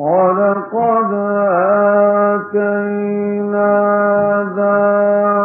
ولقد آتينا ذا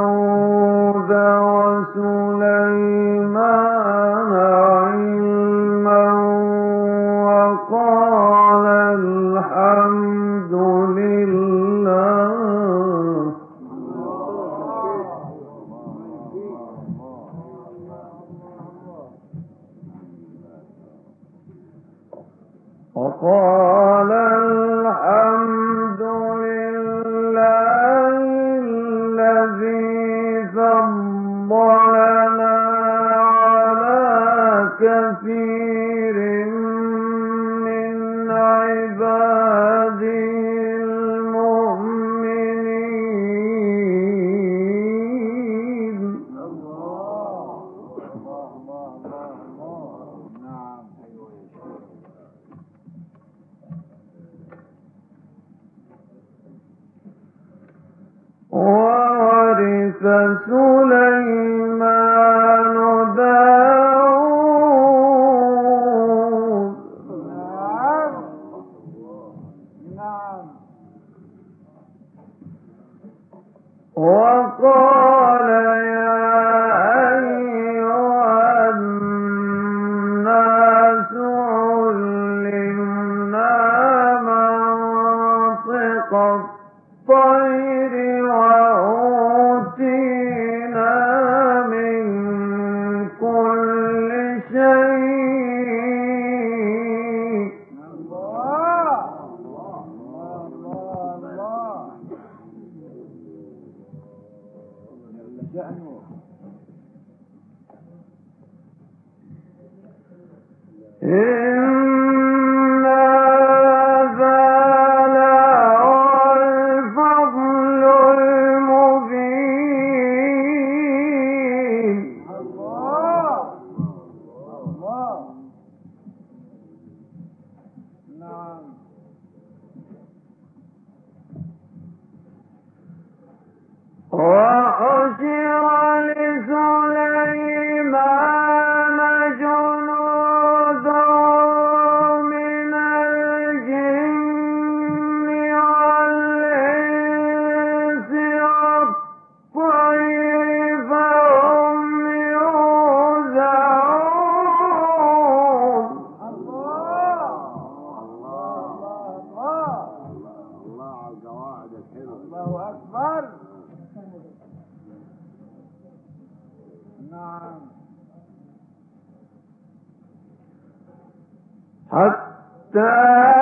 عَلَيْنَا الله أكبر. نعم. حتى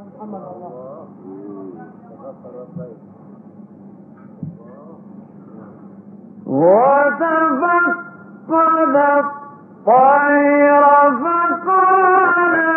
ابو محمد الله وتفقد الطير فقال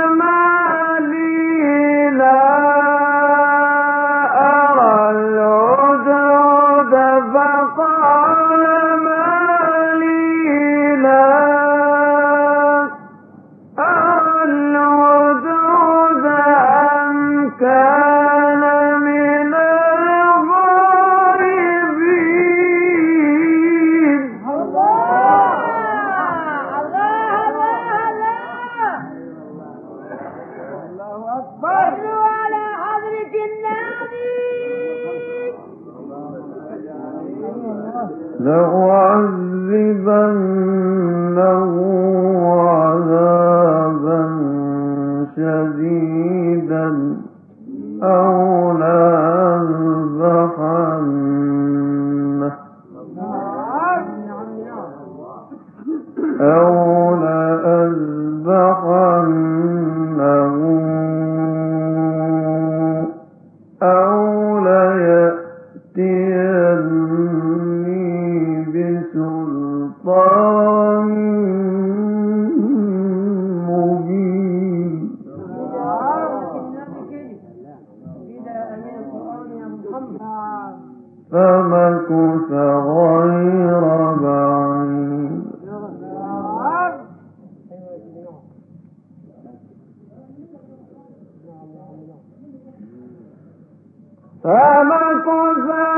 فذكر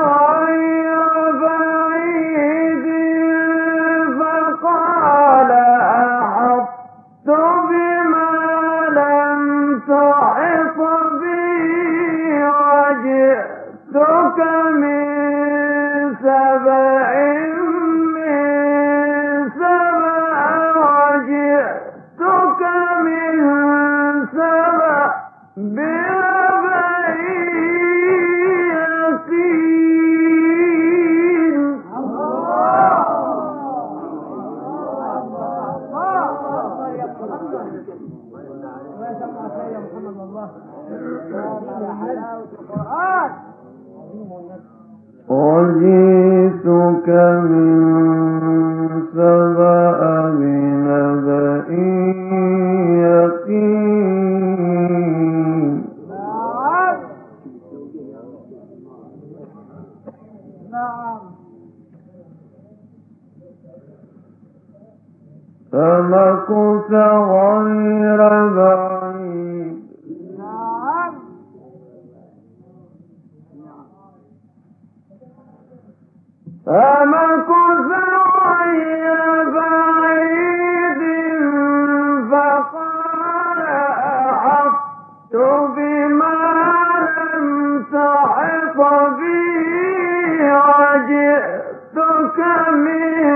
صبيا جئتك من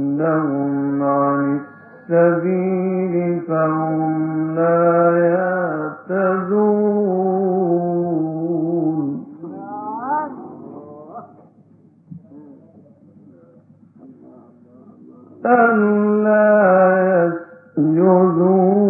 صدهم عن السبيل فهم لا ألا يسجدون.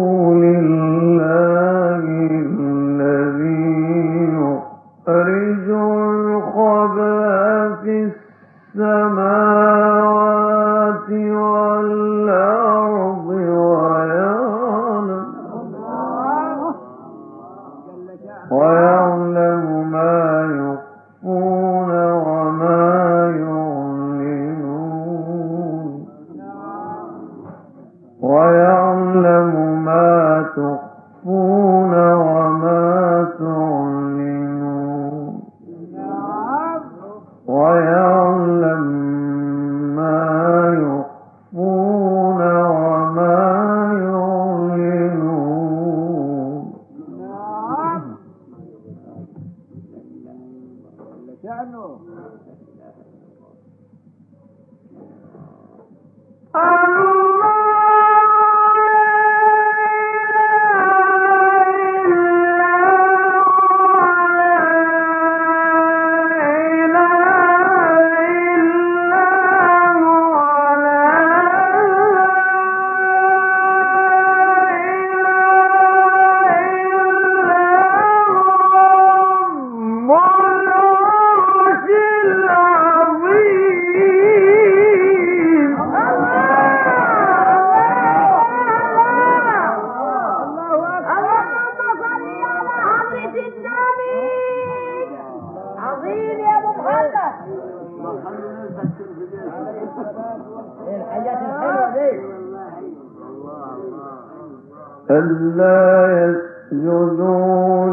ألا يسجدوا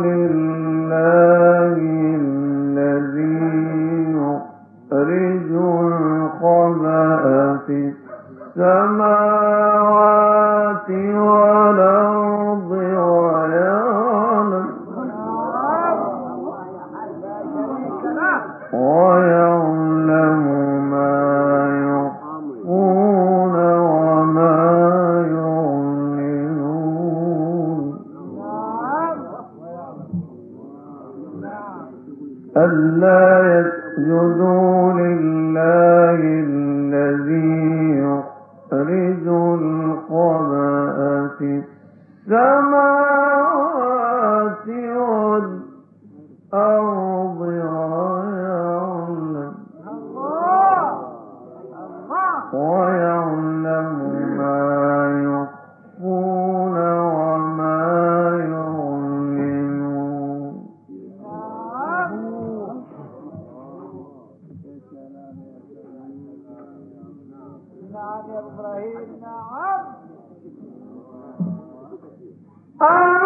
الله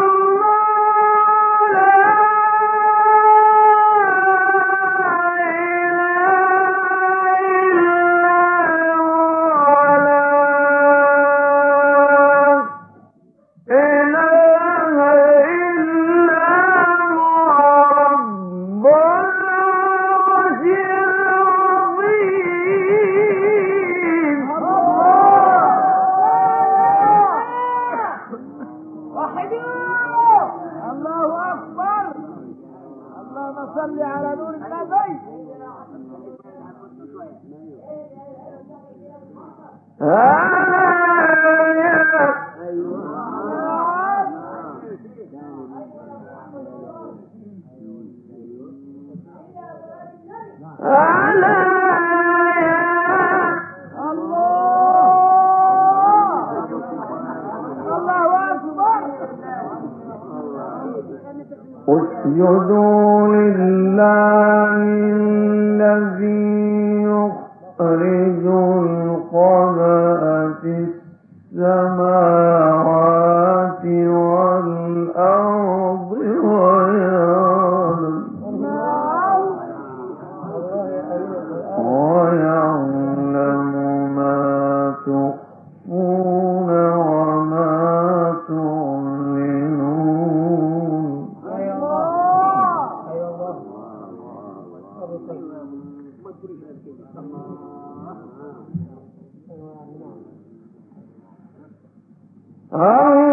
الله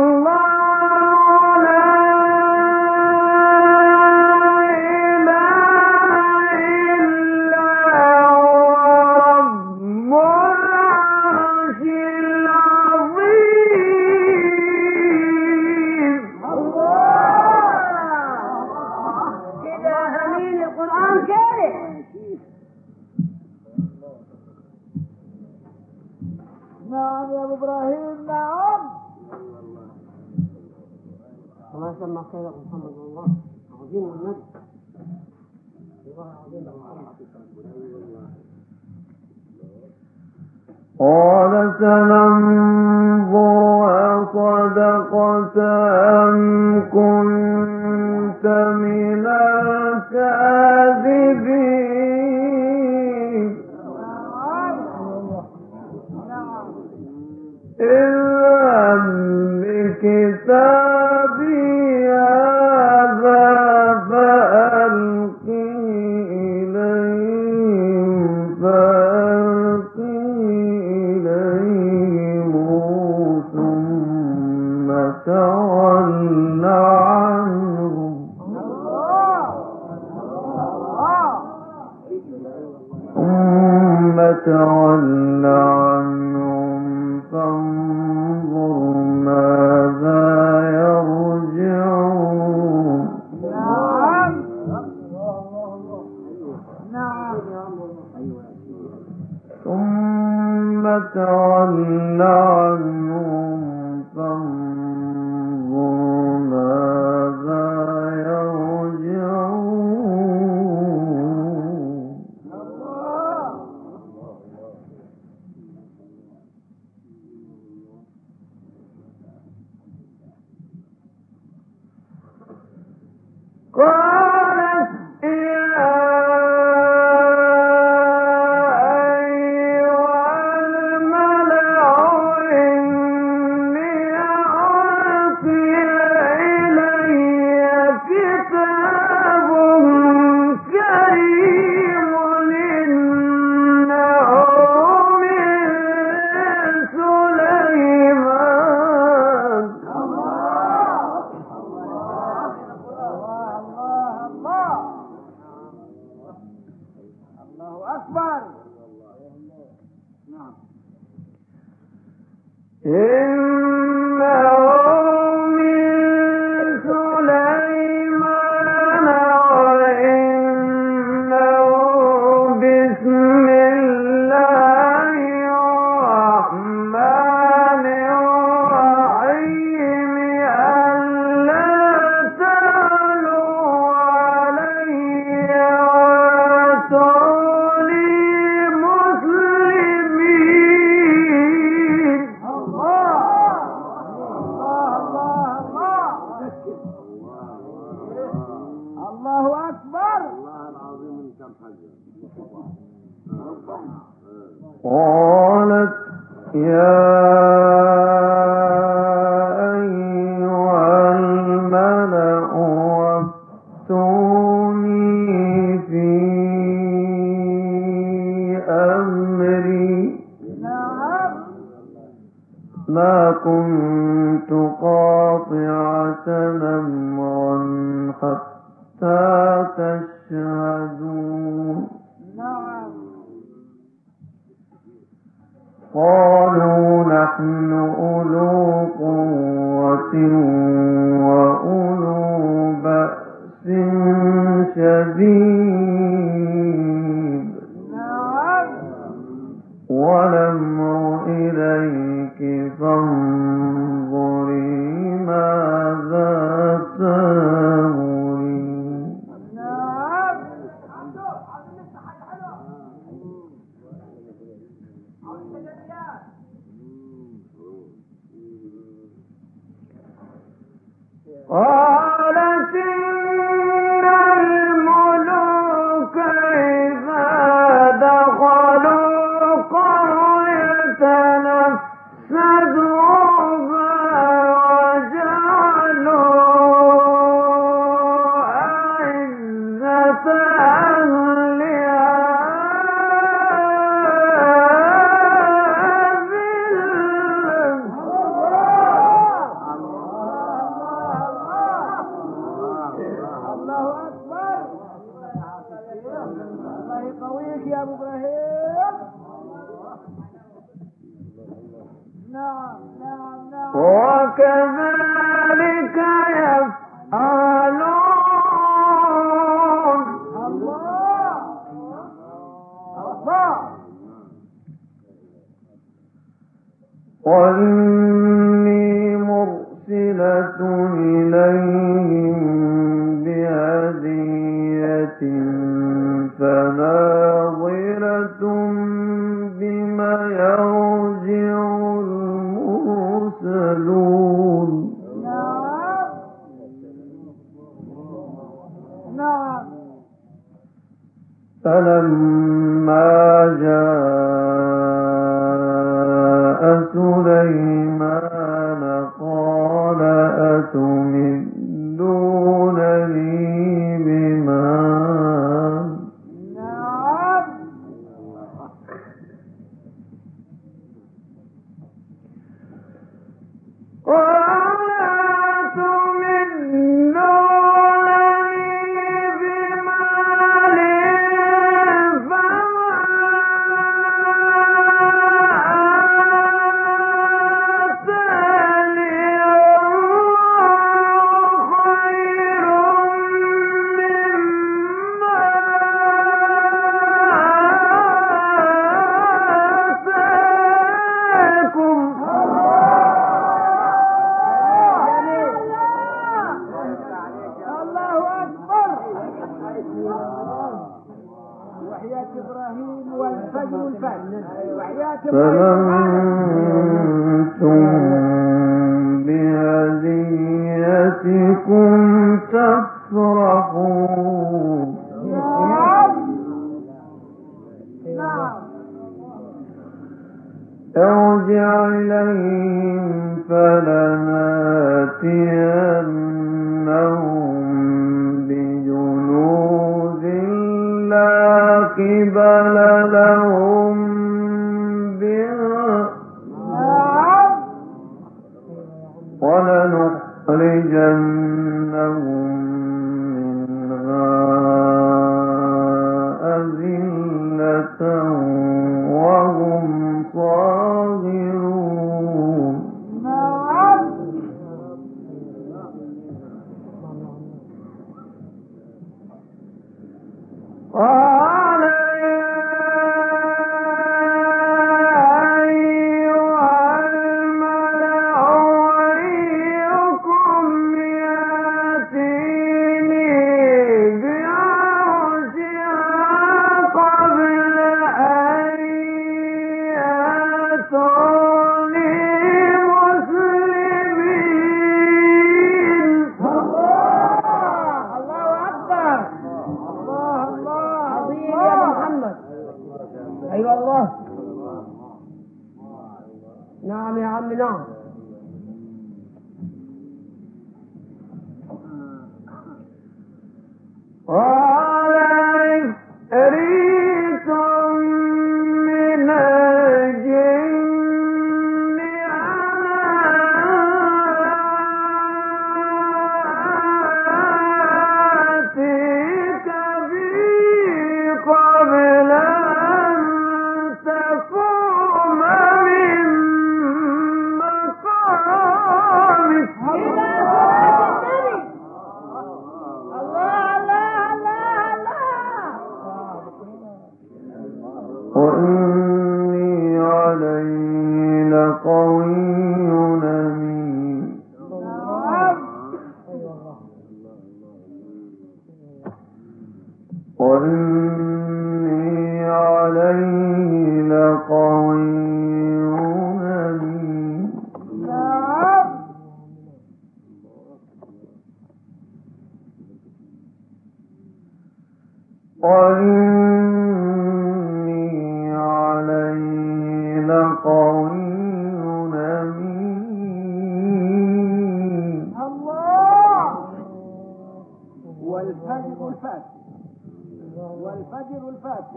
والفجر الفاتح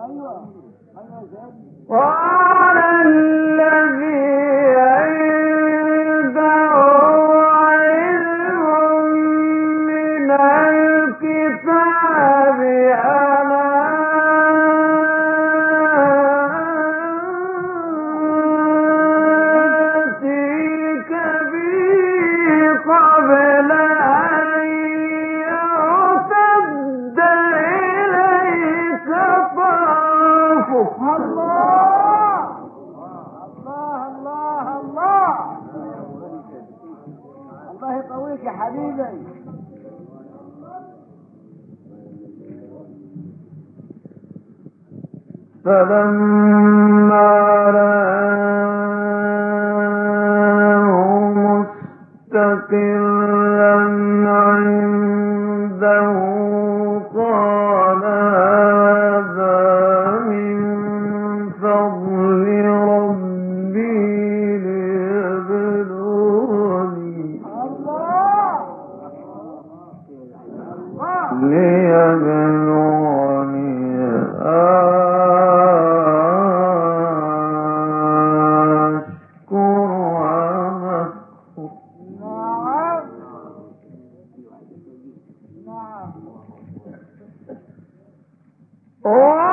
أيوه. أيوه. قال Oh,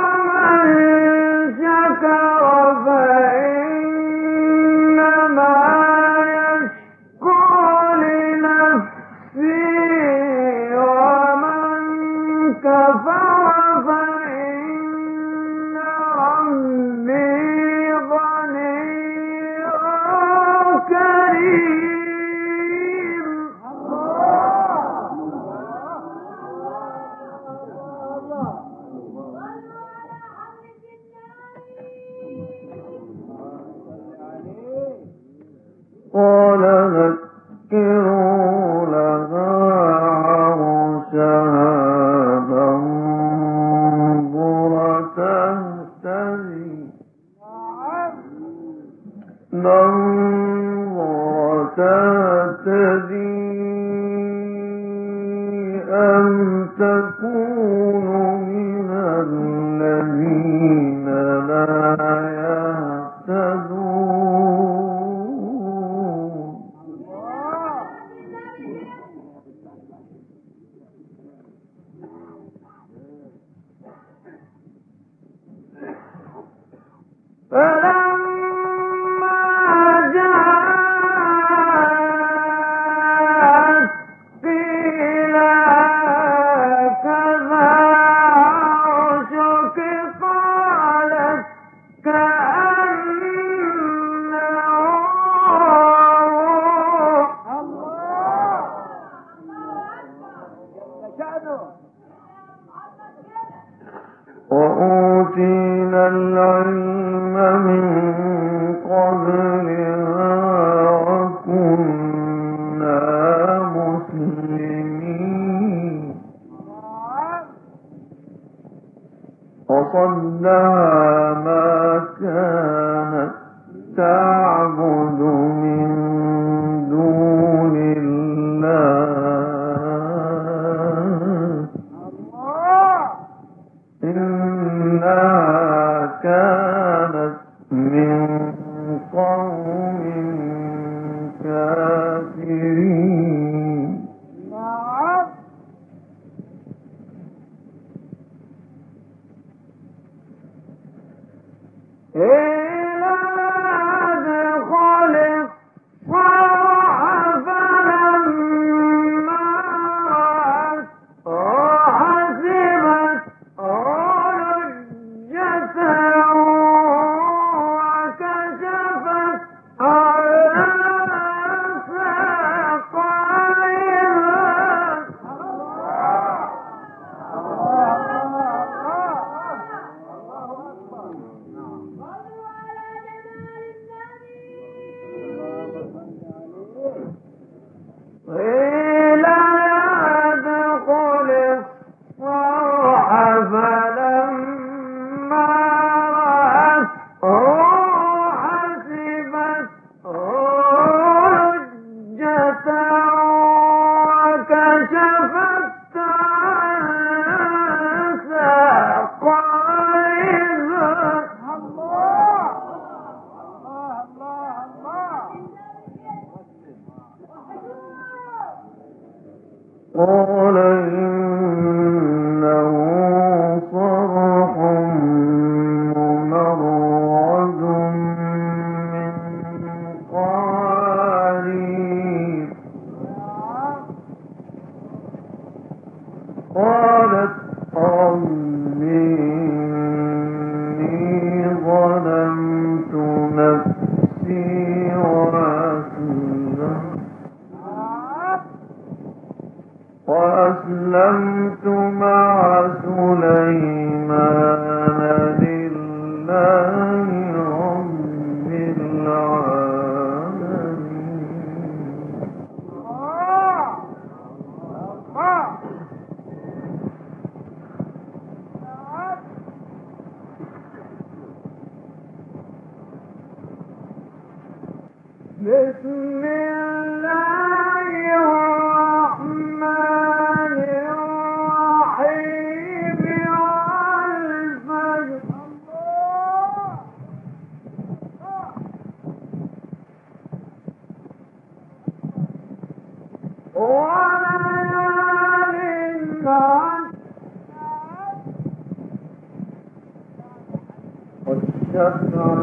that uh,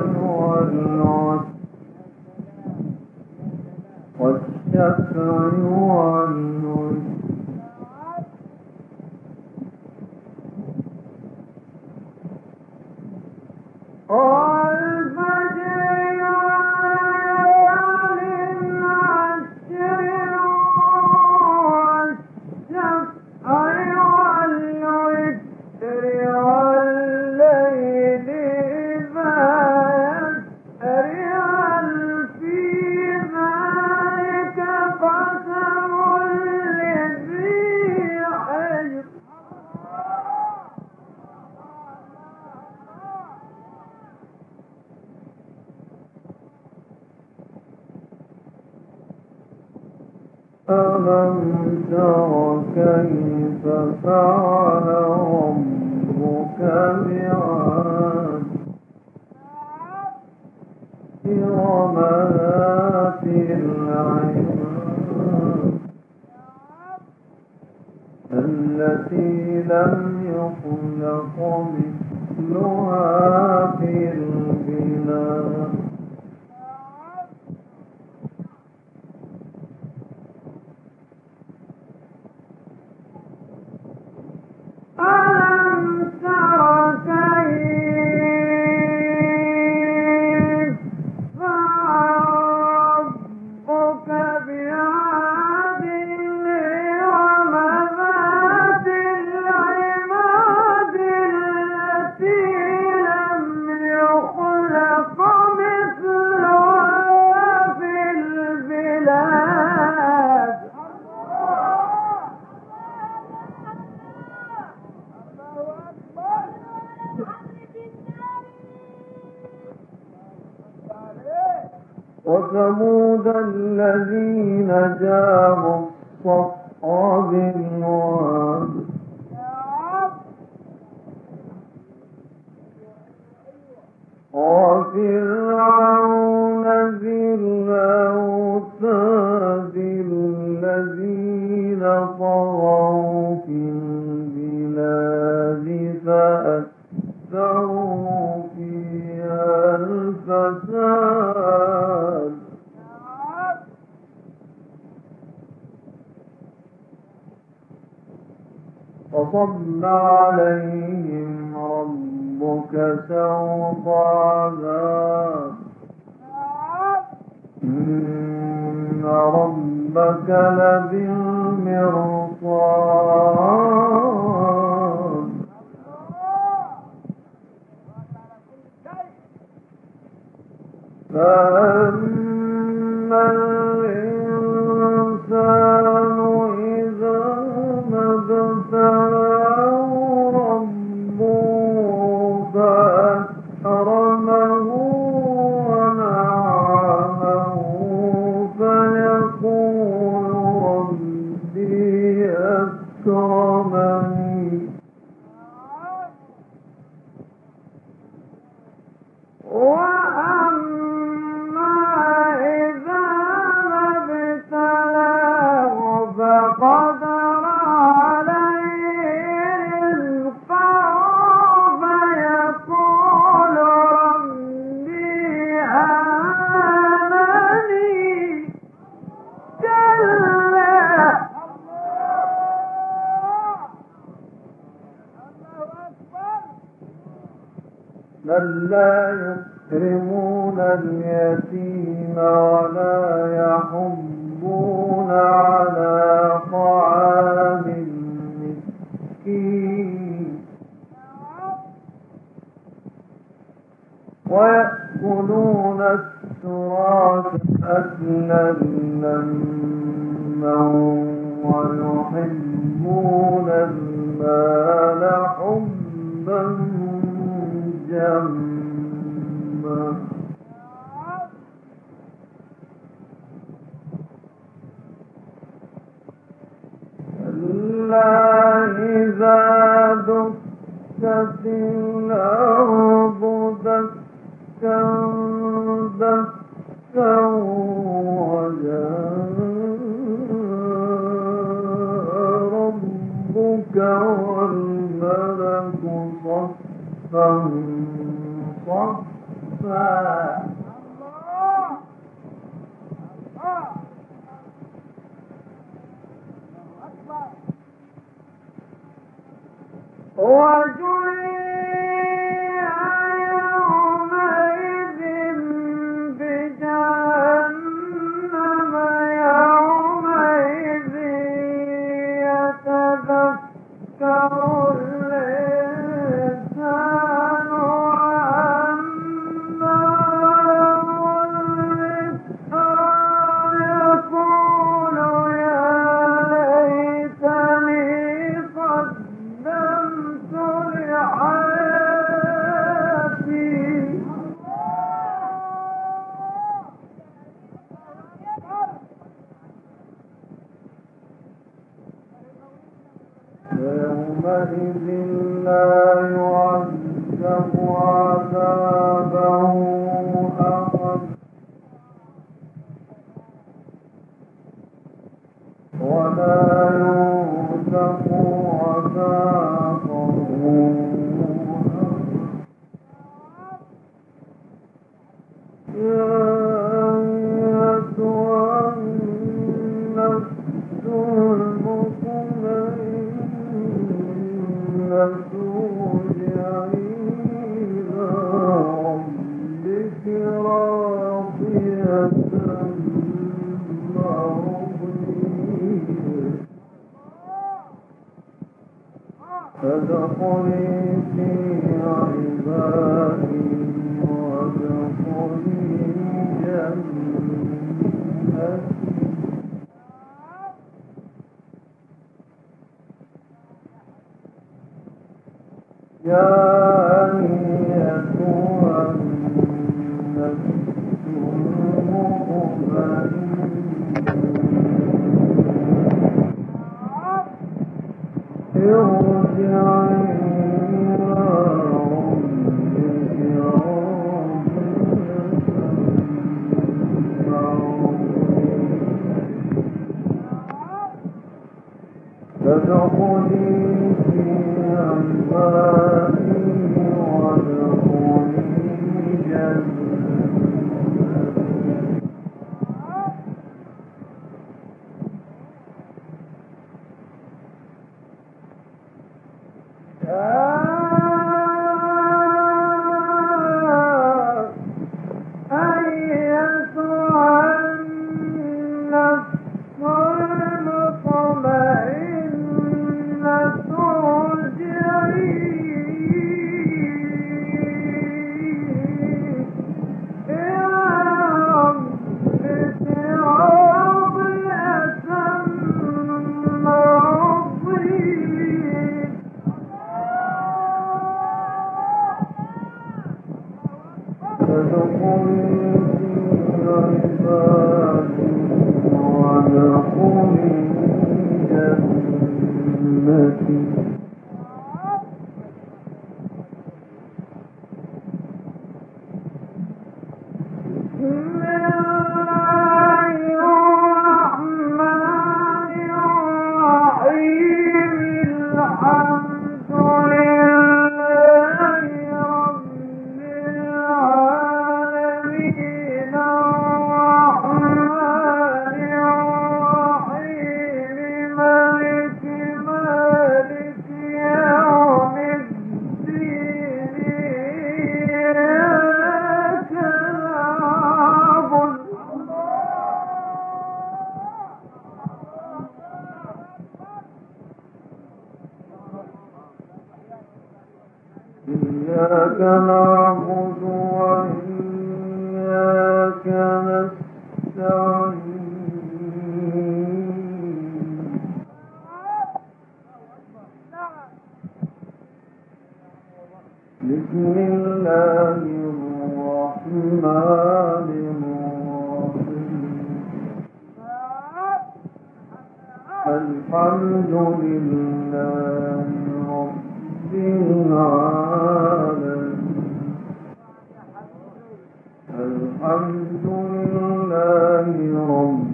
الحمد لله رب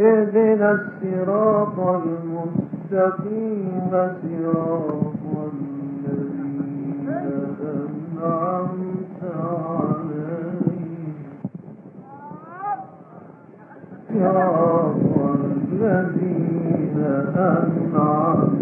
اهدنا الصراط المستقيم صراط الذين أنعمت عليهم. صراط الذين أنعمت